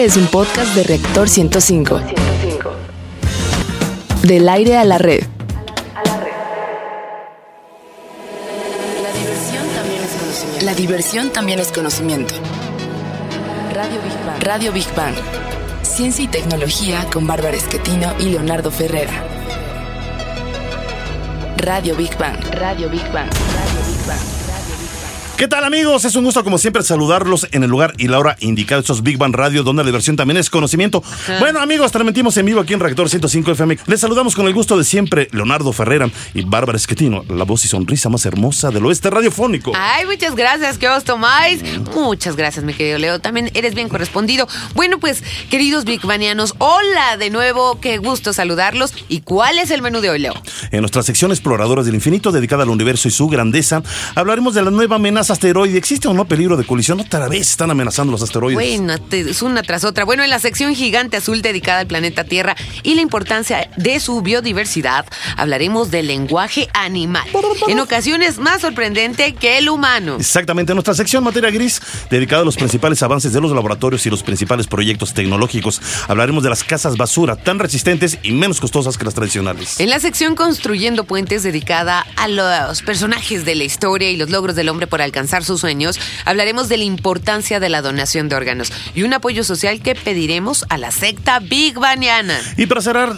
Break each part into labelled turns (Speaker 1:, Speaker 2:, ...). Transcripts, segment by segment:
Speaker 1: Este es un podcast de Reactor 105. Del aire a la red.
Speaker 2: La diversión también es conocimiento. La diversión también es conocimiento. Radio Big Bang. Radio Big Bang. Ciencia y tecnología con Bárbara Esquetino y Leonardo Ferrera. Radio Big Bang. Radio Big Bang. Radio Big Bang.
Speaker 3: ¿Qué tal amigos? Es un gusto como siempre saludarlos en el lugar y la hora indicada. Estos Big Bang Radio, donde la diversión también es conocimiento. Bueno amigos, transmitimos en vivo aquí en Reactor 105 FM. Les saludamos con el gusto de siempre Leonardo Ferrera y Bárbara Esquetino, la voz y sonrisa más hermosa del oeste radiofónico.
Speaker 4: Ay, muchas gracias, que os tomáis. Muchas gracias, mi querido Leo. También eres bien correspondido. Bueno, pues, queridos Big Banianos, hola de nuevo, qué gusto saludarlos. ¿Y cuál es el menú de hoy, Leo?
Speaker 3: En nuestra sección Exploradores del Infinito, dedicada al universo y su grandeza, hablaremos de la nueva amenaza asteroide. ¿Existe o no peligro de colisión? Otra vez están amenazando los asteroides.
Speaker 4: Bueno, es una tras otra. Bueno, en la sección gigante azul dedicada al planeta Tierra y la importancia de su biodiversidad, hablaremos del lenguaje animal. En ocasiones más sorprendente que el humano.
Speaker 3: Exactamente, en nuestra sección materia gris, dedicada a los principales avances de los laboratorios y los principales proyectos tecnológicos, hablaremos de las casas basura, tan resistentes y menos costosas que las tradicionales.
Speaker 4: En la sección construyendo puentes dedicada a los personajes de la historia y los logros del hombre por alcanzar sus sueños, hablaremos de la importancia de la donación de órganos y un apoyo social que pediremos a la secta Big Baniana.
Speaker 3: Y para cerrar,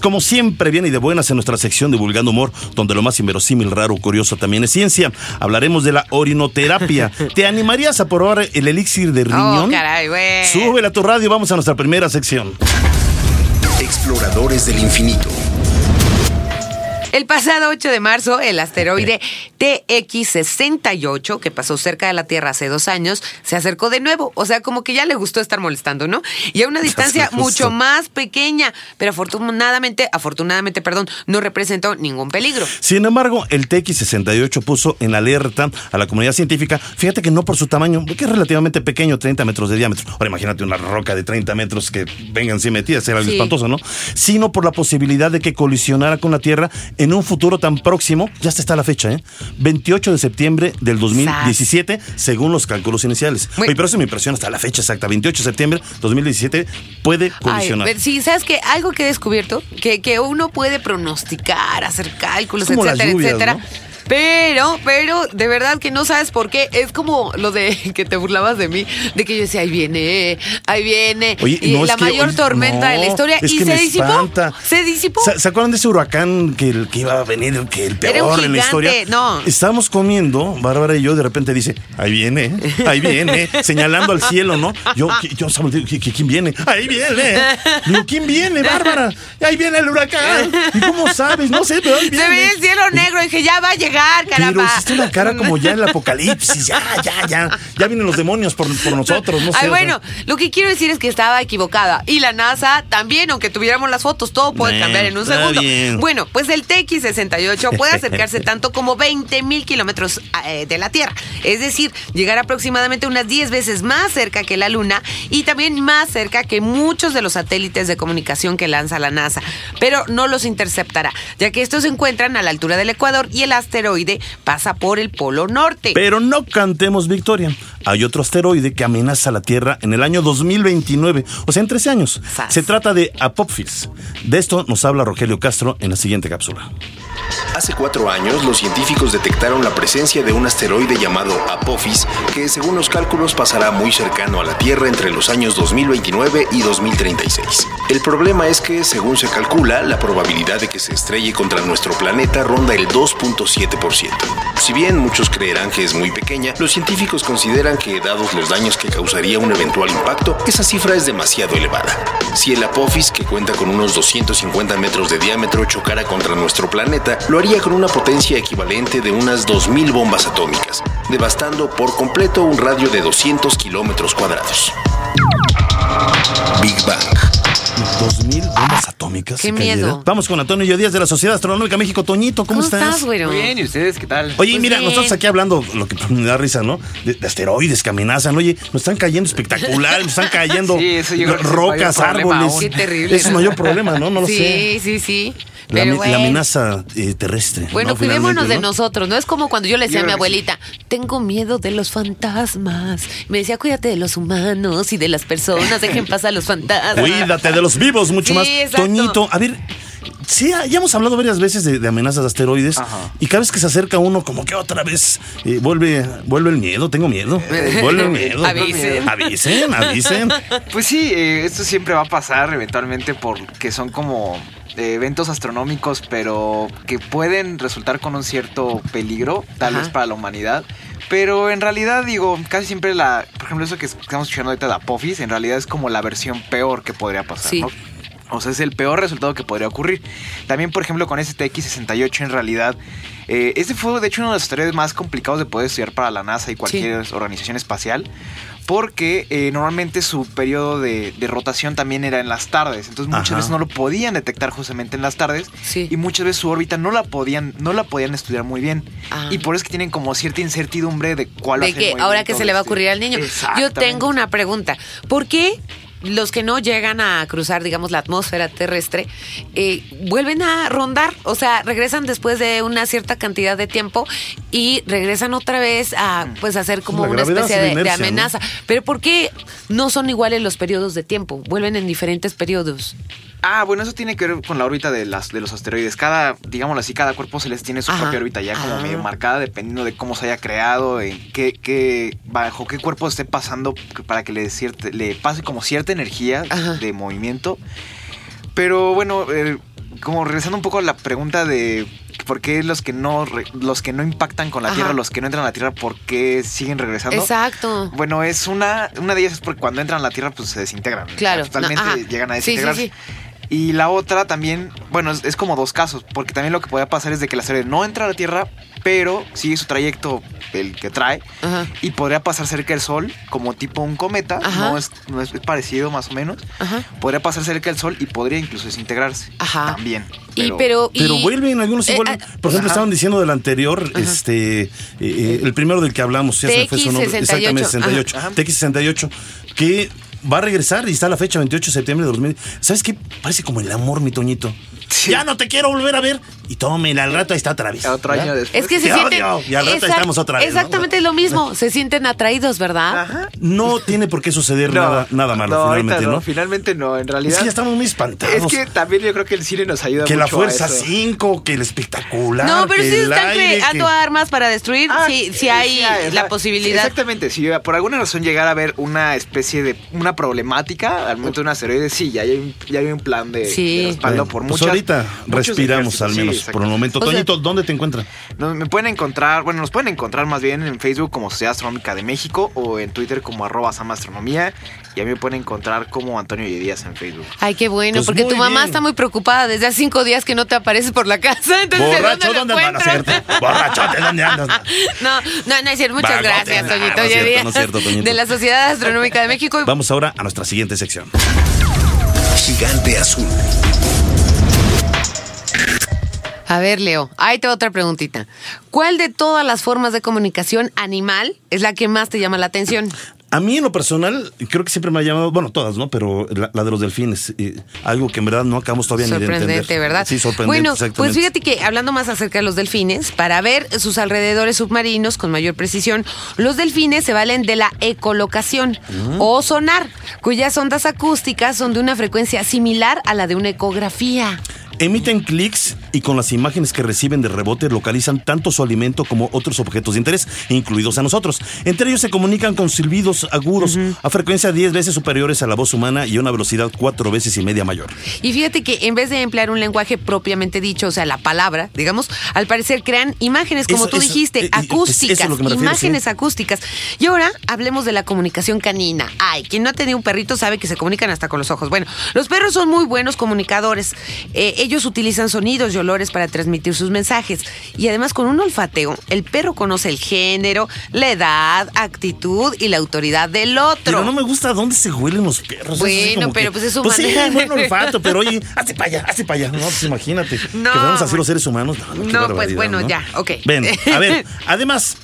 Speaker 3: como siempre, bien y de buenas en nuestra sección Divulgando Humor, donde lo más inverosímil, raro, curioso también es ciencia, hablaremos de la orinoterapia. ¿Te animarías a probar el elixir de riñón?
Speaker 4: Oh, caray, güey.
Speaker 3: Súbele a tu radio, vamos a nuestra primera sección.
Speaker 5: Exploradores del infinito.
Speaker 4: El pasado 8 de marzo, el asteroide TX68, que pasó cerca de la Tierra hace dos años, se acercó de nuevo. O sea, como que ya le gustó estar molestando, ¿no? Y a una distancia mucho más pequeña, pero afortunadamente, afortunadamente, perdón, no representó ningún peligro.
Speaker 3: Sin embargo, el TX68 puso en alerta a la comunidad científica, fíjate que no por su tamaño, que es relativamente pequeño, 30 metros de diámetro. Ahora imagínate una roca de 30 metros que vengan así metidas, era algo
Speaker 4: Sí.
Speaker 3: espantoso, ¿no? Sino por la posibilidad de que colisionara con la Tierra en un futuro tan próximo, ya hasta está la fecha, ¿eh? 28 de septiembre del 2017, según los cálculos iniciales.
Speaker 4: Muy-
Speaker 3: Oye, pero eso me impresiona hasta la fecha exacta, 28 de septiembre 2017 puede
Speaker 4: Ay,
Speaker 3: colisionar.
Speaker 4: pero sí, ¿sabes qué? Algo que he descubierto, que, que uno puede pronosticar, hacer cálculos, etcétera,
Speaker 3: lluvias,
Speaker 4: etcétera.
Speaker 3: ¿no?
Speaker 4: Pero, pero, de verdad que no sabes por qué. Es como lo de que te burlabas de mí, de que yo decía, ahí viene, ahí viene.
Speaker 3: Oye,
Speaker 4: y
Speaker 3: no,
Speaker 4: la mayor tormenta de la historia. y se disipó. Se disipó.
Speaker 3: ¿Se, se acuerdan de ese huracán que, el- que iba a venir, que el
Speaker 4: Era un
Speaker 3: peor en la historia?
Speaker 4: no.
Speaker 3: Estábamos comiendo, Bárbara y yo, de repente dice, ahí viene, ahí viene, señalando al cielo, ¿no? Yo, yo ¿sabes? Digo, ¿qui- qui- ¿quién viene? Ahí viene. Digo, ¿quién viene, Bárbara? Ahí viene el huracán. ¿Y cómo sabes? No sé, pero ahí viene.
Speaker 4: Se ve el cielo negro. Y dije, ya va a llegar,
Speaker 3: Pero
Speaker 4: caramba.
Speaker 3: hiciste una cara como ya en el apocalipsis, ya, ya, ya. Ya vienen los demonios por, por nosotros, no sé.
Speaker 4: Ay, bueno, lo que quiero decir es que estaba equivocada. Y la NASA también, aunque tuviéramos las fotos, todo puede
Speaker 3: Bueno,
Speaker 4: cambiar en un segundo.
Speaker 3: bien.
Speaker 4: Bueno, pues el TX68 puede acercarse tanto como 20 mil kilómetros eh, de la Tierra. Es decir, llegar aproximadamente unas 10 veces más cerca que la Luna y también más cerca que muchos de los satélites de comunicación que lanza la NASA. Pero no los interceptará, ya que estos se encuentran a la altura del Ecuador y el asteroide pasa por el Polo Norte.
Speaker 3: Pero no cantemos victoria. Hay otro asteroide que amenaza a la Tierra en el año 2029, o sea, en 13 años.
Speaker 4: Sas.
Speaker 3: Se trata de Apophis. De esto nos habla Rogelio Castro en la siguiente cápsula.
Speaker 5: Hace cuatro años, los científicos detectaron la presencia de un asteroide llamado Apophis, que según los cálculos pasará muy cercano a la Tierra entre los años 2029 y 2036. El problema es que, según se calcula, la probabilidad de que se estrelle contra nuestro planeta ronda el 2.7%. Si bien muchos creerán que es muy pequeña, los científicos consideran que, dados los daños que causaría un eventual impacto, esa cifra es demasiado elevada. Si el Apophis, que cuenta con unos 250 metros de diámetro, chocara contra nuestro planeta, lo haría con una potencia equivalente de unas 2.000 bombas atómicas, devastando por completo un radio de 200 kilómetros cuadrados. Big Bang.
Speaker 3: 2000 bombas atómicas.
Speaker 4: Qué miedo.
Speaker 3: Vamos con Antonio Díaz de la Sociedad Astronómica México. Toñito, ¿cómo,
Speaker 4: ¿Cómo estás, güero?
Speaker 6: Muy bien, ¿y ustedes qué tal?
Speaker 3: Oye,
Speaker 4: Pues
Speaker 3: mira,
Speaker 4: bien.
Speaker 3: nosotros aquí hablando, lo que me da risa, ¿no? De, de asteroides que amenazan. Oye, nos están cayendo espectacular, nos están cayendo
Speaker 6: Sí, yo
Speaker 3: rocas, árboles.
Speaker 6: aún.
Speaker 4: Qué terrible,
Speaker 3: Es el
Speaker 4: ¿no?
Speaker 3: mayor problema, ¿no? No lo
Speaker 4: sí,
Speaker 3: sé.
Speaker 4: sí, sí.
Speaker 3: La,
Speaker 4: Pero
Speaker 3: amenaza eh, terrestre.
Speaker 4: Bueno,
Speaker 3: ¿no?
Speaker 4: cuidémonos de
Speaker 3: ¿no?
Speaker 4: nosotros, ¿no? Es como cuando yo le decía
Speaker 6: Yo
Speaker 4: a mi abuelita, tengo miedo de los fantasmas. Me decía, cuídate de los humanos y de las personas, dejen pasar a los fantasmas.
Speaker 3: Cuídate de los vivos, mucho
Speaker 4: Sí,
Speaker 3: más.
Speaker 4: exacto.
Speaker 3: Toñito, a ver, sí, ya hemos hablado varias veces de, de amenazas de asteroides
Speaker 6: Ajá.
Speaker 3: y cada vez que se acerca uno, como que otra vez eh, vuelve, vuelve el miedo, tengo miedo. Vuelve el miedo.
Speaker 4: Avisen.
Speaker 3: Avisen, avisen.
Speaker 6: Pues sí, eh, esto siempre va a pasar eventualmente porque son como eh, eventos astronómicos, pero que pueden resultar con un cierto peligro, tal
Speaker 4: Ajá.
Speaker 6: vez para la humanidad. Pero en realidad, digo, casi siempre la. Por ejemplo, eso que estamos escuchando ahorita de Apophis, en realidad es como la versión peor que podría pasar,
Speaker 4: Sí.
Speaker 6: ¿no? O sea, es el peor resultado que podría ocurrir. También, por ejemplo, con este TX-68, en realidad, eh, este fue de hecho uno de los asteroides más complicados de poder estudiar para la NASA y cualquier organización espacial. Porque eh, normalmente su periodo de, de rotación también era en las tardes. Entonces muchas
Speaker 3: Ajá.
Speaker 6: veces no lo podían detectar justamente en las tardes.
Speaker 4: Sí.
Speaker 6: Y muchas veces su órbita no la podían, no la podían estudiar muy bien.
Speaker 4: Ah.
Speaker 6: Y por eso es que tienen como cierta incertidumbre de cuál va a
Speaker 4: de
Speaker 6: ser
Speaker 4: que ahora que se le va a
Speaker 6: este-
Speaker 4: ocurrir al niño. Yo tengo una pregunta. ¿Por qué los que no llegan a cruzar, digamos, la atmósfera terrestre, eh, vuelven a rondar? O sea, regresan después de una cierta cantidad de tiempo y regresan otra vez a, pues, hacer como
Speaker 3: La
Speaker 4: una especie de, amenaza. Pero ¿por qué no son iguales los periodos de tiempo? Vuelven en diferentes periodos.
Speaker 6: Ah, bueno, eso tiene que ver con la órbita de, las, de los asteroides. Cada, digámoslo así, cada cuerpo celeste tiene su
Speaker 4: Ajá.
Speaker 6: propia órbita ya como
Speaker 4: Ah.
Speaker 6: medio marcada, dependiendo de cómo se haya creado, en qué, qué, bajo qué cuerpo esté pasando para que le, cierte- le pase como cierta energía
Speaker 4: Ajá.
Speaker 6: de movimiento. Pero bueno, eh, como regresando un poco a la pregunta de por qué los que no, los que no impactan con la
Speaker 4: Ajá.
Speaker 6: Tierra, los que no entran a la Tierra, ¿por qué siguen regresando?
Speaker 4: Exacto.
Speaker 6: Bueno, es una, una de ellas es porque cuando entran a la Tierra pues se desintegran.
Speaker 4: Claro,
Speaker 6: Totalmente
Speaker 4: no, ajá.
Speaker 6: llegan a
Speaker 4: Sí, sí,
Speaker 6: desintegrarse.
Speaker 4: sí.
Speaker 6: Y la otra también, bueno, es, es como dos casos, porque también lo que puede pasar es de que la asteroide no entra a la Tierra, pero sigue su trayecto, el que trae,
Speaker 4: Ajá.
Speaker 6: y podría pasar cerca del Sol, como tipo un cometa,
Speaker 4: Ajá.
Speaker 6: no es, no es, es parecido más o menos,
Speaker 4: Ajá.
Speaker 6: podría pasar cerca del Sol y podría incluso desintegrarse.
Speaker 4: Ajá.
Speaker 6: También.
Speaker 4: Y pero,
Speaker 3: Pero
Speaker 4: y-
Speaker 3: vuelven, algunos sí
Speaker 4: eh,
Speaker 3: vuelven.
Speaker 4: ah,
Speaker 3: Por ejemplo,
Speaker 6: Ajá.
Speaker 3: estaban diciendo del anterior, este, eh, eh, el primero del que hablamos, ya se fue su nombre.
Speaker 4: TX68.
Speaker 3: Exactamente, 68.
Speaker 6: Ajá.
Speaker 3: TX68, que va a regresar y está la fecha 28 de septiembre de 2000. ¿Sabes qué? Parece como el amor, mi Toñito.
Speaker 6: Sí.
Speaker 3: Ya no te quiero volver a ver. Y tómela, al rato ahí está otra vez.
Speaker 6: Otro año después.
Speaker 4: Es que se
Speaker 3: Te
Speaker 4: sienten.
Speaker 3: odio, y al rato
Speaker 4: Exact-
Speaker 3: estamos otra vez, ¿no?
Speaker 4: Exactamente lo mismo. Se sienten atraídos, ¿verdad?
Speaker 6: Ajá.
Speaker 3: No tiene por qué suceder nada, nada malo,
Speaker 6: no,
Speaker 3: finalmente, ¿no?
Speaker 6: Finalmente no, en realidad.
Speaker 3: Es que ya estamos muy espantados.
Speaker 6: Es que también yo creo que el cine nos ayuda
Speaker 3: que la
Speaker 6: mucho
Speaker 3: fuerza
Speaker 6: a eso.
Speaker 3: 5, que el espectacular.
Speaker 4: No, pero
Speaker 3: que
Speaker 4: si están
Speaker 3: aire,
Speaker 4: creando
Speaker 3: que-
Speaker 4: armas para destruir,
Speaker 6: Ah,
Speaker 4: sí, sí
Speaker 6: eh,
Speaker 4: hay la posibilidad.
Speaker 6: Exactamente, si por alguna razón llegara a haber una especie de una problemática al momento de un asteroide, sí, ya hay un, ya hay un plan de,
Speaker 4: Sí.
Speaker 6: de respaldo
Speaker 3: Bueno,
Speaker 6: por
Speaker 3: pues
Speaker 6: muchas.
Speaker 3: Ahorita
Speaker 6: muchos
Speaker 3: respiramos al menos por el momento.
Speaker 4: O sea-
Speaker 3: Toñito, ¿dónde te encuentran?
Speaker 6: Me pueden encontrar, bueno, nos pueden encontrar más bien en Facebook como Sociedad Astronómica de México o en Twitter como arroba Sama Astronomía y a mí me pueden encontrar como Antonio y Díaz en Facebook.
Speaker 4: Ay, qué bueno,
Speaker 3: Pues
Speaker 4: porque tu mamá
Speaker 3: bien.
Speaker 4: está muy preocupada desde hace cinco días que no te apareces por la casa. Entonces, ¿de
Speaker 3: Borracho,
Speaker 4: ¿dónde
Speaker 3: ¿dónde
Speaker 4: lo
Speaker 3: andan a
Speaker 4: encuentras?
Speaker 3: hacerte? Borrachote, ¿dónde andas?
Speaker 4: No, no, no es cierto. Muchas gracias,
Speaker 3: no,
Speaker 4: Toñito.
Speaker 3: no es
Speaker 4: Oye,
Speaker 3: cierto, no es cierto, Toñito.
Speaker 4: De la Sociedad Astronómica de México.
Speaker 3: Vamos ahora a nuestra siguiente sección.
Speaker 5: Gigante azul.
Speaker 4: A ver, Leo, ahí te va otra preguntita. ¿Cuál de todas las formas de comunicación animal es la que más te llama la atención?
Speaker 3: A mí en lo personal, creo que siempre me ha llamado, bueno, todas, ¿no? Pero la, la de los delfines, eh, algo que en verdad no acabamos todavía ni de entender.
Speaker 4: Sorprendente, ¿verdad?
Speaker 3: Sí, sorprendente,
Speaker 4: Bueno, pues fíjate que hablando más acerca de los delfines, para ver sus alrededores submarinos con mayor precisión, los delfines se valen de la ecolocación
Speaker 3: Mm.
Speaker 4: o sonar, cuyas ondas acústicas son de una frecuencia similar a la de una ecografía.
Speaker 3: Emiten clics y con las imágenes que reciben de rebote localizan tanto su alimento como otros objetos de interés, incluidos a nosotros. Entre ellos se comunican con silbidos agudos a frecuencia 10 veces superiores a la voz humana y a una velocidad 4 veces y media mayor.
Speaker 4: Y fíjate que en vez de emplear un lenguaje propiamente dicho, o sea, la palabra, digamos, al parecer crean imágenes, como
Speaker 3: Eso-
Speaker 4: tú
Speaker 3: eso-
Speaker 4: dijiste,
Speaker 3: eh,
Speaker 4: acústicas,
Speaker 3: es refiero,
Speaker 4: imágenes
Speaker 3: sí.
Speaker 4: acústicas. Y ahora hablemos de la comunicación canina. Ay, quien no ha tenido un perrito sabe que se comunican hasta con los ojos. Bueno, los perros son muy buenos comunicadores. Eh, ellos utilizan sonidos y olores para transmitir sus mensajes. Y además con un olfateo, el perro conoce el género, la edad, actitud y la autoridad del otro.
Speaker 3: Pero no me gusta dónde se huelen los perros.
Speaker 4: Bueno, pero
Speaker 3: que-
Speaker 4: pues es su
Speaker 3: Pues sí,
Speaker 4: manera.
Speaker 3: buen olfato, pero oye, hace para allá, hace para allá. No, pues imagínate.
Speaker 4: No,
Speaker 3: que vamos a hacer los seres humanos. No,
Speaker 4: pues, bueno,
Speaker 3: ¿no?
Speaker 4: ya, ok.
Speaker 3: Ven, a ver, además.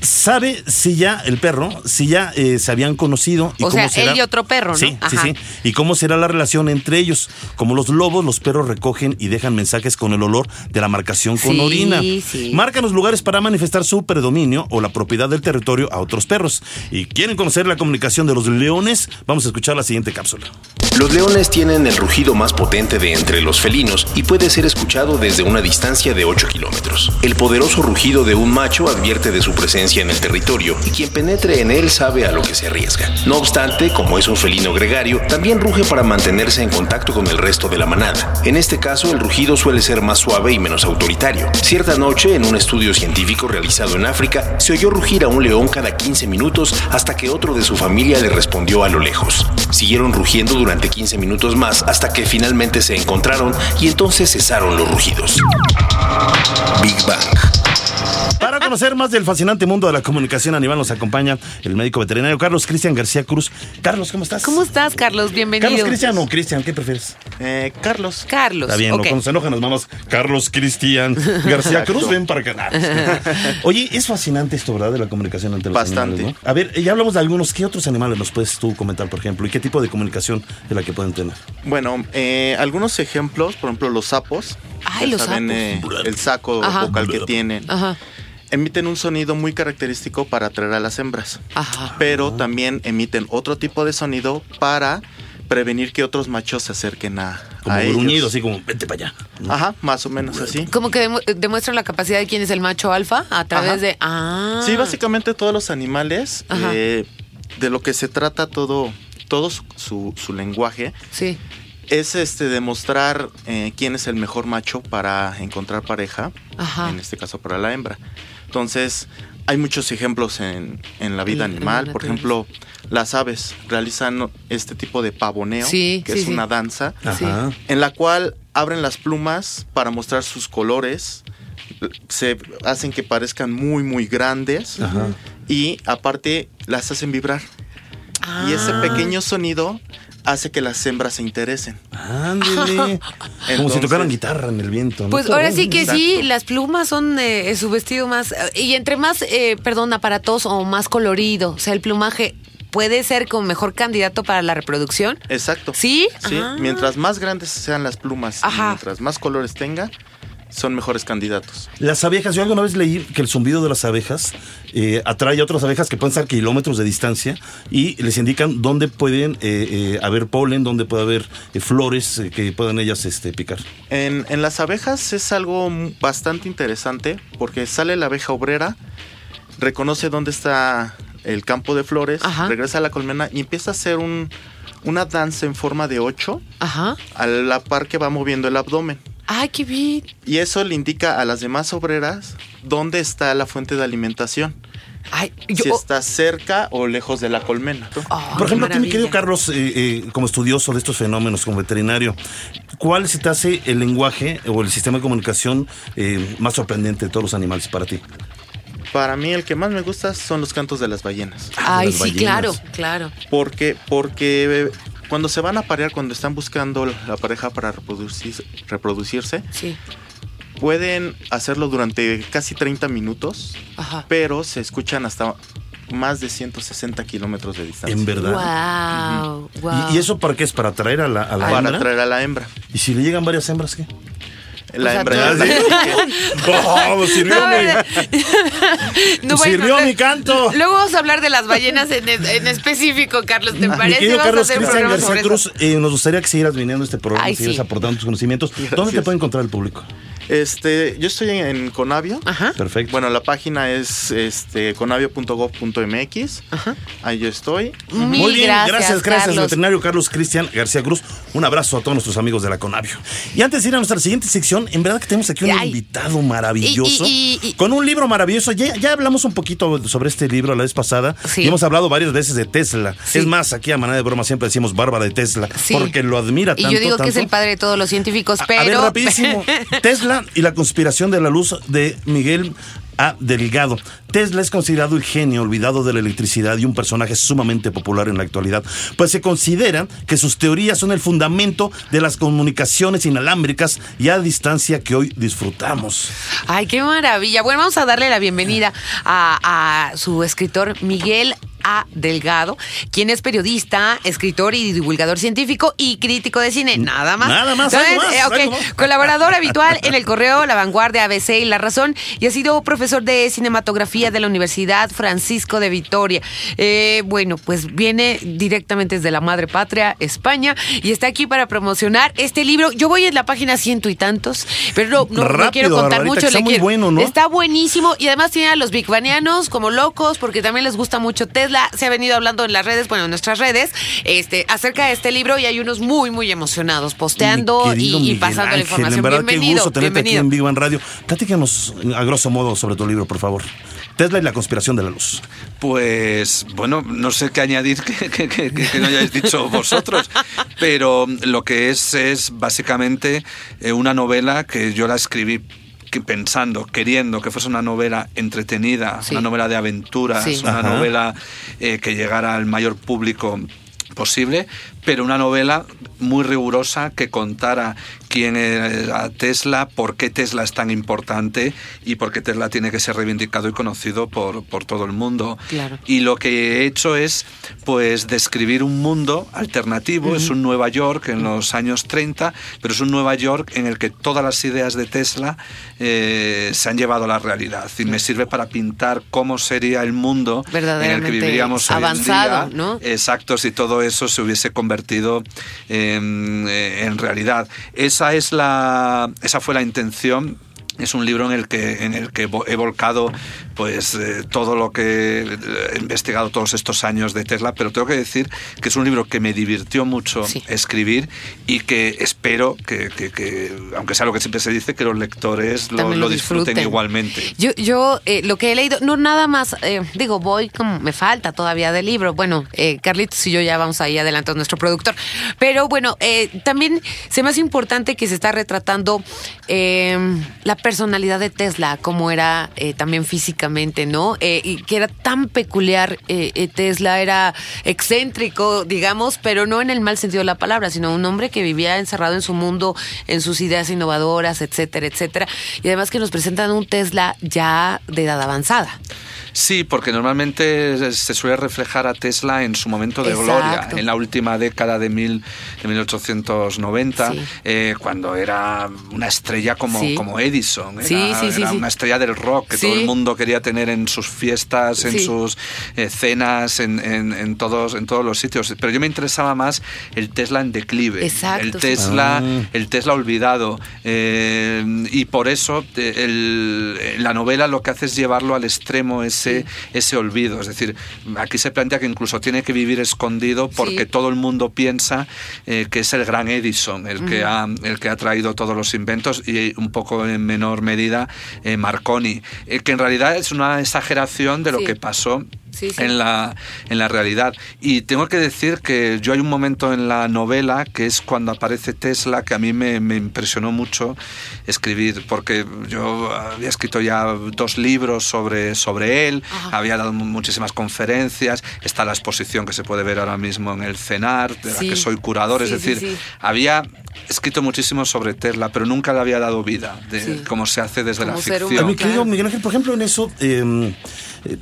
Speaker 3: ¿Sabe si ya el perro, si ya eh, se habían conocido?
Speaker 4: O sea, él y otro perro, ¿no?
Speaker 3: Sí, sí, sí. ¿Y cómo será la relación entre ellos? Como los lobos, los perros recogen y dejan mensajes con el olor de la marcación con
Speaker 4: Sí,
Speaker 3: orina.
Speaker 4: sí.
Speaker 3: Marcan los lugares para manifestar su predominio o la propiedad del territorio a otros perros. ¿Y quieren conocer la comunicación de los leones? Vamos a escuchar la siguiente cápsula.
Speaker 5: Los leones tienen el rugido más potente de entre los felinos y puede ser escuchado desde una distancia de 8 kilómetros. El poderoso rugido de un macho advierte de su presencia en el territorio y quien penetre en él sabe a lo que se arriesga. No obstante, como es un felino gregario, también ruge para mantenerse en contacto con el resto de la manada. En este caso, el rugido suele ser más suave y menos autoritario. Cierta noche, en un estudio científico realizado en África, se oyó rugir a un león cada 15 minutos hasta que otro de su familia le respondió a lo lejos. Siguieron rugiendo durante 15 minutos más hasta que finalmente se encontraron y entonces cesaron los rugidos. Big Bang.
Speaker 3: Para conocer más del fascinante mundo de la comunicación animal nos acompaña el médico veterinario Carlos Cristian García Cruz. Carlos, ¿cómo estás?
Speaker 4: ¿Cómo estás, Carlos? Bienvenido.
Speaker 3: Carlos Cristian o Cristian, ¿qué prefieres?
Speaker 7: Eh, Carlos.
Speaker 4: Carlos.
Speaker 3: Está bien,
Speaker 4: ok.
Speaker 3: no, cuando se enojan las manos, Carlos Cristian García Cruz, ven para acá. Oye, es fascinante esto, ¿verdad? De la comunicación entre los
Speaker 7: Bastante.
Speaker 3: animales, ¿no? A ver, ya hablamos de algunos. ¿Qué otros animales nos puedes tú comentar, por ejemplo? ¿Y qué tipo de comunicación es la que pueden tener?
Speaker 7: Bueno, eh, algunos ejemplos, por ejemplo, los sapos.
Speaker 4: Ay, los
Speaker 7: saben,
Speaker 4: sapos.
Speaker 7: eh, el saco
Speaker 4: Ajá.
Speaker 7: vocal que tienen.
Speaker 4: Ajá.
Speaker 7: Emiten un sonido muy característico para atraer a las hembras.
Speaker 4: Ajá.
Speaker 7: Pero también emiten otro tipo de sonido para prevenir que otros machos se acerquen a,
Speaker 3: Como
Speaker 7: a ellos.
Speaker 3: gruñido, así como, vete para allá. ¿no?
Speaker 7: Ajá, más o menos así.
Speaker 4: Como que demu- demuestran la capacidad de quién es el macho alfa a través
Speaker 7: Ajá.
Speaker 4: de. Ah.
Speaker 7: Sí, básicamente todos los animales,
Speaker 4: Ajá.
Speaker 7: eh, de lo que se trata todo, todo su, su- su lenguaje,
Speaker 4: Sí.
Speaker 7: es este demostrar eh, quién es el mejor macho para encontrar pareja,
Speaker 4: Ajá.
Speaker 7: en este caso para la hembra. Entonces, hay muchos ejemplos en, en la vida
Speaker 4: En- en la
Speaker 7: animal. Por ejemplo, las aves realizan este tipo de pavoneo,
Speaker 4: Sí,
Speaker 7: que
Speaker 4: sí,
Speaker 7: es
Speaker 4: sí.
Speaker 7: una danza,
Speaker 3: Ajá.
Speaker 7: en la cual abren las plumas para mostrar sus colores, se hacen que parezcan muy, muy grandes
Speaker 3: Ajá.
Speaker 7: y aparte las hacen vibrar. Y ese
Speaker 4: Ah.
Speaker 7: pequeño sonido hace que las hembras se interesen.
Speaker 3: Ándele. Como si tocaran guitarra en el viento. ¿no?
Speaker 4: Pues ahora sí que sí, las plumas son eh, su vestido más. eh, y entre más, eh, perdón, aparatoso o más colorido, o sea, el plumaje puede ser como mejor candidato para la reproducción.
Speaker 7: Exacto.
Speaker 4: ¿Sí?
Speaker 7: Sí,
Speaker 4: Ah.
Speaker 7: mientras más grandes sean las plumas
Speaker 4: Ajá.
Speaker 7: y mientras más colores tenga, son mejores candidatos.
Speaker 3: Las abejas, yo alguna vez leí que el zumbido de las abejas eh, atrae a otras abejas que pueden estar kilómetros de distancia y les indican dónde pueden eh, eh, haber polen, dónde puede haber eh, flores eh, que puedan ellas este, picar.
Speaker 7: En, en las abejas es algo bastante interesante porque sale la abeja obrera, reconoce dónde está el campo de flores,
Speaker 4: Ajá.
Speaker 7: regresa a la colmena y empieza a hacer un, una danza en forma de ocho
Speaker 4: Ajá.
Speaker 7: a la par que va moviendo el abdomen.
Speaker 4: Ay, qué bien.
Speaker 7: Y eso le indica a las demás obreras dónde está la fuente de alimentación.
Speaker 4: Ay, yo.
Speaker 7: si está cerca o lejos de la colmena.
Speaker 4: Oh,
Speaker 3: Por ejemplo, ti, mi querido. Carlos, eh, eh, como estudioso de estos fenómenos, como veterinario, ¿cuál se te hace el lenguaje o el sistema de comunicación eh, más sorprendente de todos los animales para ti?
Speaker 7: Para mí el que más me gusta son los cantos de las ballenas.
Speaker 4: Ay,
Speaker 3: las
Speaker 4: sí,
Speaker 3: ballenas.
Speaker 4: claro, claro.
Speaker 7: Porque, porque cuando se van a parear, cuando están buscando la pareja para reproducir- reproducirse,
Speaker 4: Sí.
Speaker 7: pueden hacerlo durante casi 30 minutos,
Speaker 4: Ajá.
Speaker 7: pero se escuchan hasta más de 160 kilómetros de distancia.
Speaker 3: En verdad.
Speaker 4: Wow, wow.
Speaker 3: ¿Y, y eso para qué es? ¿Para atraer a la, a la
Speaker 7: para
Speaker 3: hembra?
Speaker 7: atraer a la hembra.
Speaker 3: ¿Y si le llegan varias hembras qué?
Speaker 7: La
Speaker 4: sea,
Speaker 7: hembra
Speaker 4: tú-
Speaker 3: ¡Oh, pues sirvió,
Speaker 4: No,
Speaker 3: mi.
Speaker 4: No, bueno,
Speaker 3: sirvió
Speaker 4: no-
Speaker 3: mi canto!
Speaker 4: Luego vamos a hablar de las ballenas en, en específico, Carlos. ¿Te parece?
Speaker 3: Carlos Cristian García. Cruz, eh, nos gustaría que siguieras viniendo a este programa,
Speaker 4: Ay,
Speaker 3: siguieras
Speaker 4: sí.
Speaker 3: aportando tus conocimientos. ¿Dónde te puede encontrar el público?
Speaker 7: Este, yo estoy en, en Conavio.
Speaker 4: Ajá.
Speaker 3: Perfecto.
Speaker 7: Bueno, la página es este conavio.gov.mx. Ahí yo estoy.
Speaker 3: Muy bien, gracias, gracias,
Speaker 4: Carlos.
Speaker 3: veterinario Carlos Cristian García Cruz. Un abrazo a todos nuestros amigos de la Conavio. Y antes de ir a nuestra siguiente sección, en verdad que tenemos aquí un
Speaker 4: Ay.
Speaker 3: invitado maravilloso,
Speaker 4: Y- y- y- y-
Speaker 3: con un libro maravilloso. Ya, ya hablamos un poquito sobre este libro la vez pasada
Speaker 4: Sí.
Speaker 3: y hemos hablado varias veces de Tesla.
Speaker 4: Sí.
Speaker 3: Es más, aquí a manera de broma siempre decimos Bárbara de Tesla,
Speaker 4: Sí.
Speaker 3: porque lo admira
Speaker 4: Y
Speaker 3: tanto.
Speaker 4: yo digo que es el padre de todos los científicos,
Speaker 3: A-
Speaker 4: pero.
Speaker 3: A ver, rapidísimo. Tesla y la conspiración de la luz de Miguel A. Delgado. Tesla es considerado el genio olvidado de la electricidad y un personaje sumamente popular en la actualidad, pues se considera que sus teorías son el fundamento de las comunicaciones inalámbricas y a distancia que hoy disfrutamos.
Speaker 4: Ay, qué maravilla. Bueno, vamos a darle la bienvenida a, a su escritor Miguel A. Delgado, quien es periodista, escritor y divulgador científico y crítico de cine. Nada más.
Speaker 3: Nada más,
Speaker 4: ¿Sabes?
Speaker 3: algo más,
Speaker 4: Eh, ok.
Speaker 3: algo más.
Speaker 4: Colaborador habitual en el correo La Vanguardia, ABC y La Razón y ha sido profesor de cinematografía de la Universidad Francisco de Vitoria. Eh, bueno, pues viene directamente desde la madre patria, España, y está aquí para promocionar este libro. Yo voy en la página ciento y tantos, pero no, no- no
Speaker 3: Rápido,
Speaker 4: quiero contar mucho.
Speaker 3: está
Speaker 4: le
Speaker 3: muy
Speaker 4: quiero-
Speaker 3: bueno, ¿no?
Speaker 4: Está buenísimo y además tiene a los bigbanianos como locos porque también les gusta mucho Se ha venido hablando en las redes, bueno, en nuestras redes, este, acerca de este libro y hay unos muy, muy emocionados posteando y, pasando la información.
Speaker 3: En verdad, qué
Speaker 4: bienvenido,
Speaker 3: gusto tenerte aquí en Big Bang Radio. Platícanos a grosso modo sobre tu libro, por favor. Tesla y la conspiración de la luz.
Speaker 8: Pues bueno, no sé qué añadir que, que- que- que no hayáis dicho vosotros, pero lo que es es básicamente eh, una novela que yo la escribí que- pensando, queriendo que fuese una novela entretenida,
Speaker 4: Sí.
Speaker 8: una novela de aventuras,
Speaker 4: Sí.
Speaker 8: una
Speaker 3: Ajá.
Speaker 8: novela eh, que llegara al mayor público posible, pero una novela muy rigurosa que contara quién era Tesla, por qué Tesla es tan importante y por qué Tesla tiene que ser reivindicado y conocido por, por todo el mundo.
Speaker 4: Claro.
Speaker 8: Y lo que he hecho es pues describir un mundo alternativo, es un Nueva York en los años 30, pero es un Nueva York en el que todas las ideas de Tesla eh, se han llevado a la realidad y me sirve para pintar cómo sería el mundo en el que viviríamos hoy en
Speaker 4: avanzado,
Speaker 8: día.
Speaker 4: ¿no?
Speaker 8: Exacto, si todo eso se hubiese convertido en, eh, en realidad. Esa es la, esa fue la intención. Es un libro en el que, en el que he volcado pues eh, todo lo que he investigado todos estos años de Tesla, pero tengo que decir que es un libro que me divirtió mucho
Speaker 4: Sí.
Speaker 8: escribir y que espero que, que- que, aunque sea lo que siempre se dice, que los lectores lo, disfruten, igualmente.
Speaker 4: Yo, yo eh, lo que he leído, no nada más, eh, digo, voy como me falta todavía del libro. Bueno, Carlitos y yo ya vamos ahí adelante, nuestro productor. Pero bueno, también se me hace importante que se está retratando la personalidad de Tesla, como era eh, también físicamente, ¿no? Eh, y que era tan peculiar. eh, eh, Tesla era excéntrico, digamos, pero no en el mal sentido de la palabra, sino un hombre que vivía encerrado en su mundo, en sus ideas innovadoras, etcétera, etcétera. Y además que nos presentan un Tesla ya de edad avanzada.
Speaker 8: Sí, porque normalmente se suele reflejar a Tesla en su momento de
Speaker 4: Exacto.
Speaker 8: gloria, en la última década de, mil, de 1890,
Speaker 4: Sí.
Speaker 8: eh, cuando era una estrella como,
Speaker 4: Sí.
Speaker 8: como Edison. Era,
Speaker 4: Sí, sí, sí,
Speaker 8: era
Speaker 4: sí.
Speaker 8: una estrella del rock que
Speaker 4: Sí.
Speaker 8: todo el mundo quería tener en sus fiestas, en
Speaker 4: Sí.
Speaker 8: sus eh, cenas, en, en- en todos, en todos los sitios. Pero yo me interesaba más el Tesla en declive,
Speaker 4: Exacto,
Speaker 8: el. Tesla,
Speaker 3: Ah.
Speaker 8: el Tesla olvidado. eh, y por eso eh, el- la novela lo que hace es llevarlo al extremo ese, ese olvido. Es decir, aquí se plantea que incluso tiene que vivir escondido porque
Speaker 4: Sí.
Speaker 8: todo el mundo piensa eh, que es el gran Edison, el que, ha, el que ha traído todos los inventos y un poco en menor medida eh, Marconi, eh, que en realidad es una exageración de lo
Speaker 4: Sí.
Speaker 8: que pasó
Speaker 4: Sí, sí.
Speaker 8: en la, en la realidad. Y tengo que decir que yo hay un momento en la novela que es cuando aparece Tesla que a mí me, me impresionó mucho escribir, porque yo había escrito ya dos libros sobre, sobre él,
Speaker 4: Ajá.
Speaker 8: había dado mu- muchísimas conferencias, está la exposición que se puede ver ahora mismo en el CENAR, de
Speaker 4: Sí.
Speaker 8: la que soy curador,
Speaker 4: Sí,
Speaker 8: es decir,
Speaker 4: sí.
Speaker 8: había escrito muchísimo sobre Tesla, pero nunca le había dado vida, de
Speaker 4: Sí.
Speaker 8: cómo se hace desde
Speaker 4: Como
Speaker 8: la ficción.
Speaker 3: A mi querido
Speaker 4: Claro.
Speaker 3: Miguel Ángel, por ejemplo, en eso, eh, eh,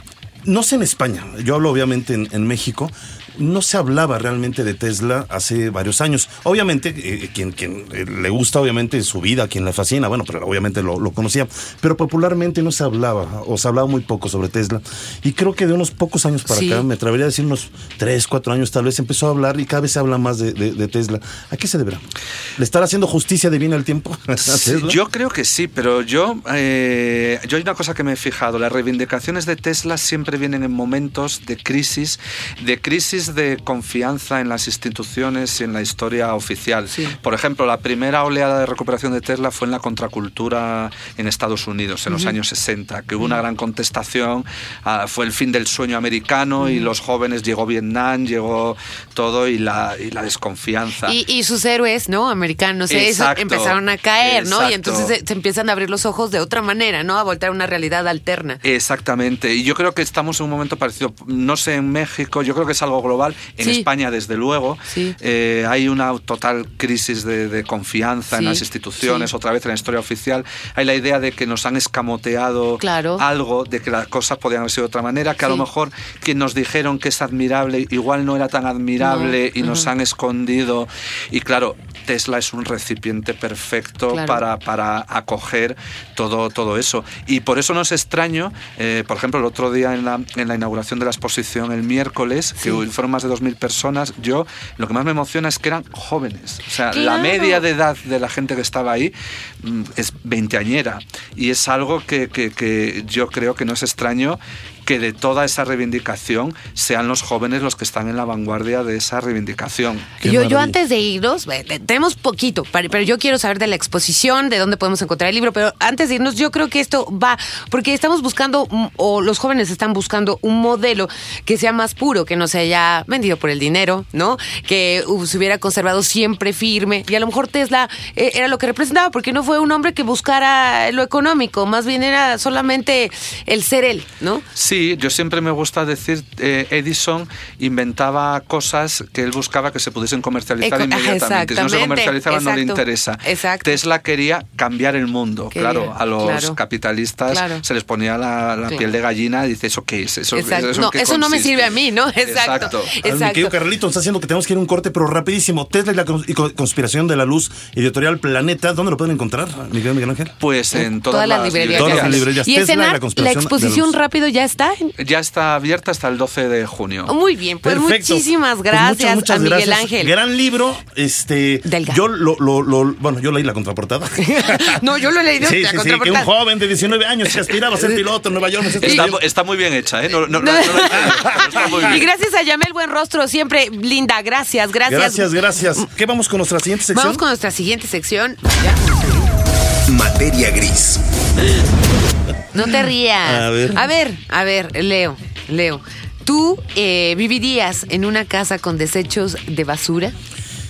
Speaker 3: no sé en España, yo hablo obviamente en, en México. No se hablaba realmente de Tesla hace varios años. Obviamente, eh, quien, quien eh, le gusta, obviamente, su vida, quien le fascina, bueno, pero obviamente lo, lo conocía, pero popularmente no se hablaba, o se hablaba muy poco sobre Tesla. Y creo que de unos pocos años para
Speaker 4: Sí.
Speaker 3: acá, me atrevería a decir unos tres, cuatro años tal vez, empezó a hablar y cada vez se habla más de, de- de Tesla. ¿A qué se deberá? ¿Le estará haciendo justicia divina el tiempo?
Speaker 8: Sí, yo creo que sí, pero yo, eh, yo hay una cosa que me he fijado, las reivindicaciones de Tesla siempre vienen en momentos de crisis, de crisis de confianza en las instituciones y en la historia oficial. Por ejemplo, la primera oleada de recuperación de Tesla fue en la contracultura en Estados Unidos en los años 60, que hubo una gran contestación, ah, fue el fin del sueño americano y los jóvenes, llegó Vietnam, llegó todo y la, y la desconfianza.
Speaker 4: Y, y sus héroes, ¿no? Americanos,
Speaker 8: Exacto,
Speaker 4: empezaron a caer, ¿no? Y
Speaker 8: exacto.
Speaker 4: entonces se, se empiezan a abrir los ojos de otra manera, ¿no? A voltear una realidad alterna.
Speaker 8: Exactamente, y yo creo que estamos en un momento parecido, no sé en México, yo creo que es algo global, en
Speaker 4: Sí.
Speaker 8: España desde luego,
Speaker 4: Sí.
Speaker 8: Eh, hay una total crisis de, de confianza en las instituciones, otra vez en la historia oficial, hay la idea de que nos han escamoteado
Speaker 4: Claro.
Speaker 8: algo, de que las cosas podían haber sido de otra manera, que a lo mejor quien nos dijeron que es admirable igual no era tan admirable
Speaker 4: No,
Speaker 8: y nos han escondido, y claro, Tesla es un recipiente perfecto
Speaker 4: Claro.
Speaker 8: para, para acoger todo, todo eso. Y por eso no es extraño, eh, por ejemplo, el otro día en la, en la inauguración de la exposición el miércoles, que fueron más de 2.000 personas, yo lo que más me emociona es que eran jóvenes. O sea, la media de edad de la gente que estaba ahí mm, es veinteañera. Y es algo que, que- que yo creo que no es extraño que de toda esa reivindicación sean los jóvenes los que están en la vanguardia de esa reivindicación.
Speaker 4: Yo, yo antes de irnos, tenemos poquito, pero yo quiero saber de la exposición, de dónde podemos encontrar el libro, pero antes de irnos, yo creo que esto va, porque estamos buscando, mm, o los jóvenes están buscando un modelo que sea más puro, que no se haya vendido por el dinero, ¿no? Que uh, se hubiera conservado siempre firme, y a lo mejor Tesla eh, era lo que representaba, porque no fue un hombre que buscara lo económico, más bien era solamente el ser él, ¿no?
Speaker 8: Sí, yo siempre me gusta decir, eh, Edison inventaba cosas que él buscaba que se pudiesen comercializar
Speaker 4: Eco-
Speaker 8: inmediatamente. Si no se comercializaban no le
Speaker 4: exacto,
Speaker 8: interesa.
Speaker 4: exacto.
Speaker 8: Tesla quería cambiar el mundo.
Speaker 4: Quería,
Speaker 8: claro, a los
Speaker 4: claro.
Speaker 8: capitalistas
Speaker 4: Claro.
Speaker 8: se les ponía la, la
Speaker 4: Claro.
Speaker 8: piel de gallina y dice, ¿eso qué es? ¿Eso,
Speaker 4: Exacto.
Speaker 8: eso
Speaker 4: no,
Speaker 8: en qué
Speaker 4: eso no me
Speaker 8: consiste?".
Speaker 4: sirve a mí, ¿no? Exacto.
Speaker 8: Exacto.
Speaker 3: A ver, mi
Speaker 4: Exacto.
Speaker 3: querido Carlito, está haciendo que tenemos que ir a un corte, pero rapidísimo. Tesla y la cons- y co- conspiración de la luz, editorial Planeta, ¿dónde lo pueden encontrar, mi querido Miguel Ángel?
Speaker 8: Pues en todas,
Speaker 4: Todas las librerías.
Speaker 3: Todas las librerías.
Speaker 4: Y
Speaker 3: Tesla y la
Speaker 4: la,
Speaker 3: conspiración de la
Speaker 4: exposición rápido ya está.
Speaker 8: Ya está abierta hasta el 12 de junio.
Speaker 4: Muy bien, pues
Speaker 3: Perfecto.
Speaker 4: muchísimas
Speaker 3: Pues
Speaker 4: gracias
Speaker 3: muchas, muchas
Speaker 4: a Miguel
Speaker 3: gracias.
Speaker 4: Ángel.
Speaker 3: Gran libro, este,
Speaker 4: Delgado.
Speaker 3: yo lo, lo, lo- bueno, yo leí la contraportada.
Speaker 4: no, yo lo he leído.
Speaker 3: sí,
Speaker 4: la
Speaker 3: sí, sí, que un
Speaker 4: contraportada.
Speaker 3: joven de 19 años que aspiraba a ser piloto en Nueva York.
Speaker 8: Está, muy bien hecha, ¿eh? No, no, no, está muy
Speaker 4: Y
Speaker 8: bien.
Speaker 4: gracias a Yamel Buen Rostro, siempre linda. Gracias, gracias.
Speaker 3: Gracias, gracias. ¿Qué vamos con nuestra siguiente sección?
Speaker 4: Vamos con nuestra siguiente sección.
Speaker 5: Materia gris.
Speaker 4: No te rías.
Speaker 3: A ver.
Speaker 4: a ver, a ver, Leo, Leo. ¿Tú eh, vivirías en una casa con desechos de basura?